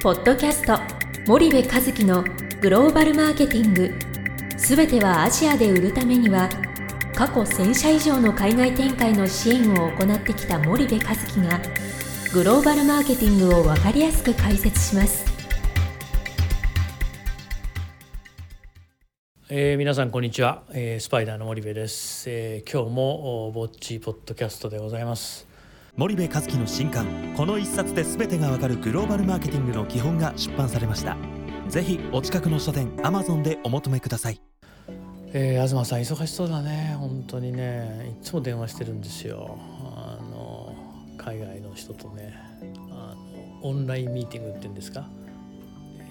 ポッドキャスト森部和樹のグローバルマーケティング。すべてはアジアで売るためには過去1000社以上の海外展開の支援を行ってきた森部和樹がグローバルマーケティングを分かりやすく解説します。えー、皆さんこんにちは、えー、スパイダーの森部です、えー、今日もぼっちポッドキャストでございます。森部和樹の新刊この一冊で全てがわかるグローバルマーケティングの基本が出版されました。ぜひお近くの書店アマゾンでお求めください。えー、東さん忙しそうだね。本当にね。いつも電話してるんですよ。あの海外の人とね。あのオンラインミーティングっていうんですか、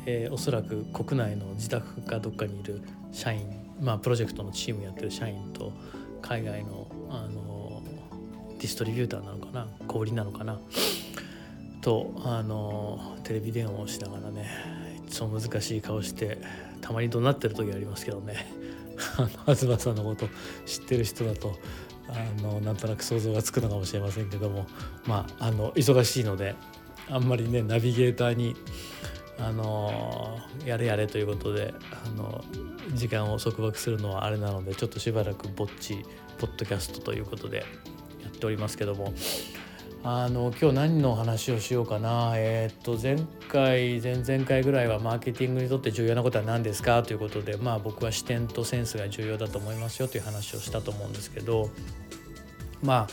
えー、おそらく国内の自宅かどっかにいる社員まあプロジェクトのチームやってる社員と海外のあのディストリビューターなのかな？小売りなのかな？とあのテレビ電話をしながらねいつも難しい顔してたまに怒鳴ってる時ありますけどね。東さんのこと知ってる人だとあのなんとなく想像がつくのかもしれませんけどもまああの忙しいのであんまりねナビゲーターにあのやれやれということであの時間を束縛するのはあれなのでちょっとしばらくぼっちポッドキャストということでっておりますけども。あの今日何の話をしようかな。えっ、と前回前々回ぐらいはマーケティングにとって重要なことは何ですか？ということでまあ僕は視点とセンスが重要だと思いますよという話をしたと思うんですけど。まあ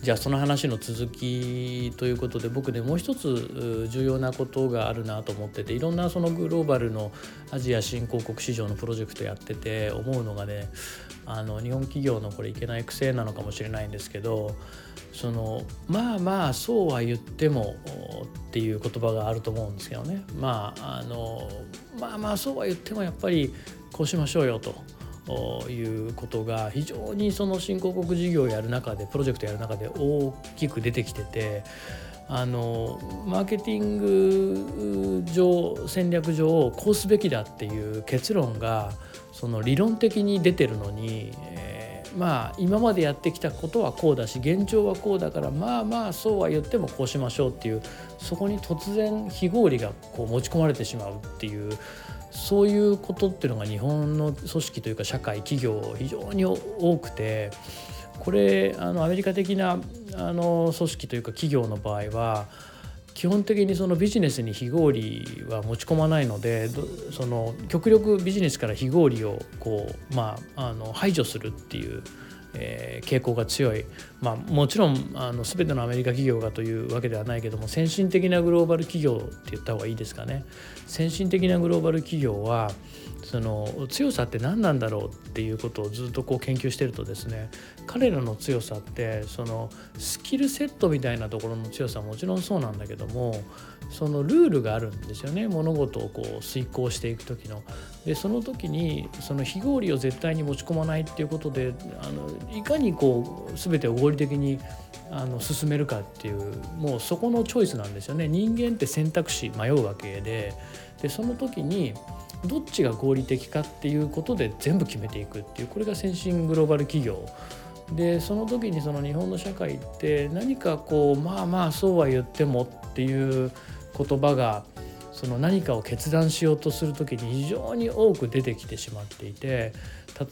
じゃあその話の続きということで僕ねもう一つ重要なことがあるなと思ってていろんなそのグローバルのアジア新興国市場のプロジェクトやってて思うのがねあの日本企業のこれいけない癖なのかもしれないんですけどそのまあまあそうは言ってもっていう言葉があると思うんですけどねまああのまあまあそうは言ってもやっぱりこうしましょうよと。いうことが非常にその新興国事業をやる中でプロジェクトやる中で大きく出てきててあのマーケティング上戦略上こうすべきだっていう結論がその理論的に出てるのに、え、まあ今までやってきたことはこうだし現状はこうだからまあまあそうは言ってもこうしましょうっていうそこに突然非合理がこう持ち込まれてしまうっていうそういうことっていうのが日本の組織というか社会企業非常に多くてこれあのアメリカ的なあの組織というか企業の場合は基本的にそのビジネスに非合理は持ち込まないのでその極力ビジネスから非合理をこう、まあ、あの排除するっていうえー、傾向が強い、まあ、もちろんあの全てのアメリカ企業がというわけではないけども先進的なグローバル企業って言った方がいいですかね。先進的なグローバル企業はその強さって何なんだろうっていうことをずっとこう研究してるとですね彼らの強さってそのスキルセットみたいなところの強さはもちろんそうなんだけどもそのルールがあるんですよね。物事をこう遂行していく時の。でその時にその非合理を絶対に持ち込まないっていうことであのいかにこう全てを合理的にあの進めるかっていうもうそこのチョイスなんですよね。人間って選択肢迷うわけで。でその時にどっちが合理的かっていうことで全部決めていくっていうこれが先進グローバル企業でその時にその日本の社会って何かこうまあまあそうは言ってもっていう言葉がその何かを決断しようとする時に非常に多く出てきてしまっていて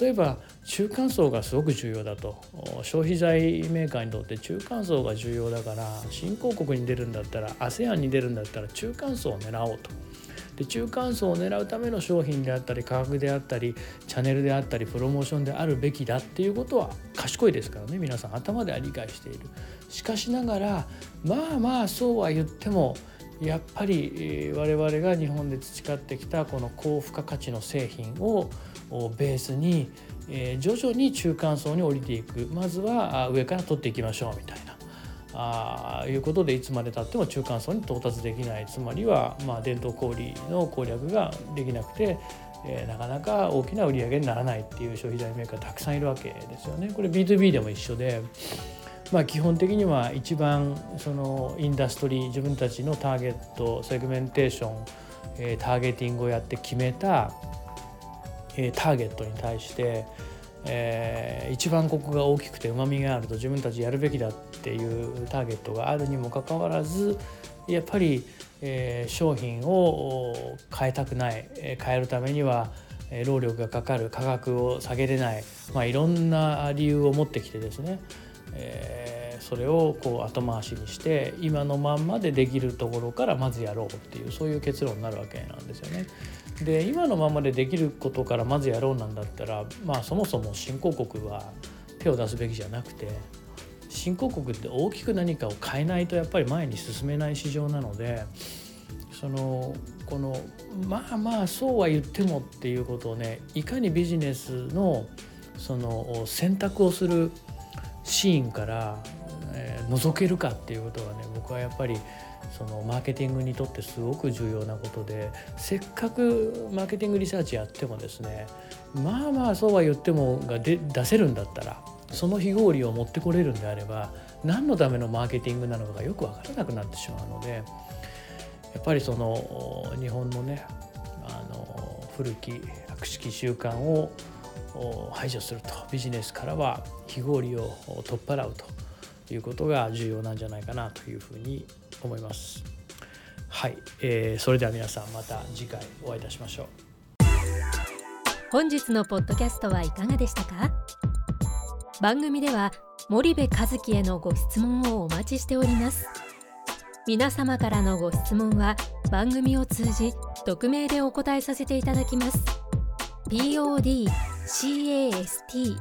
例えば中間層がすごく重要だと消費財メーカーにとって中間層が重要だから新興国に出るんだったら ASEAN に出るんだったら中間層を狙おうと。で中間層を狙うための商品であったり価格であったりチャンネルであったりプロモーションであるべきだっていうことは賢いですからね。皆さん頭では理解している。しかしながらまあまあそうは言ってもやっぱり我々が日本で培ってきたこの高付加価値の製品をベースに徐々に中間層に降りていく。まずは上から取っていきましょうみたいな。あいうことでいつまでたっても中間層に到達できないつまりはまあ伝統小売の攻略ができなくて、えー、なかなか大きな売り上げにならないっていう消費財メーカーたくさんいるわけですよね。これ B2B でも一緒でまあ、基本的には一番そのインダストリー自分たちのターゲットセグメンテーション、えー、ターゲティングをやって決めた、えー、ターゲットに対してえー、一番ここが大きくてうまみがあると自分たちやるべきだっていうターゲットがあるにもかかわらずやっぱり、えー、商品を変えたくない、変えるためには労力がかかる価格を下げれない、まあ、いろんな理由を持ってきてですね、えー、それをこう後回しにして今のまんまでできるところからまずやろうっていうそういう結論になるわけなんですよね。で今のままでできることからまずやろうなんだったらまあそもそも新興国は手を出すべきじゃなくて新興国って大きく何かを変えないとやっぱり前に進めない市場なのでそのこのまあまあそうは言ってもっていうことをねいかにビジネスのその選択をするシーンから、覗けるかっていうことがね僕はやっぱりそのマーケティングにとってすごく重要なことでせっかくマーケティングリサーチやってもですねまあまあそうは言ってもが出せるんだったらその非合理を持ってこれるんであれば何のためのマーケティングなのかがよく分からなくなってしまうのでやっぱりその日本のねあの古き悪しき習慣を排除するとビジネスからは非合理を取っ払うと。いうことが重要なんじゃないかなというふうに思います。はい、えー、それでは皆さんまた次回お会いいたしましょう。本日のポッドキャストはいかがでしたか？番組では森部和樹へのご質問をお待ちしております。皆様からのご質問は番組を通じ匿名でお答えさせていただきます podcast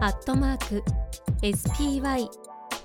アットマーク spy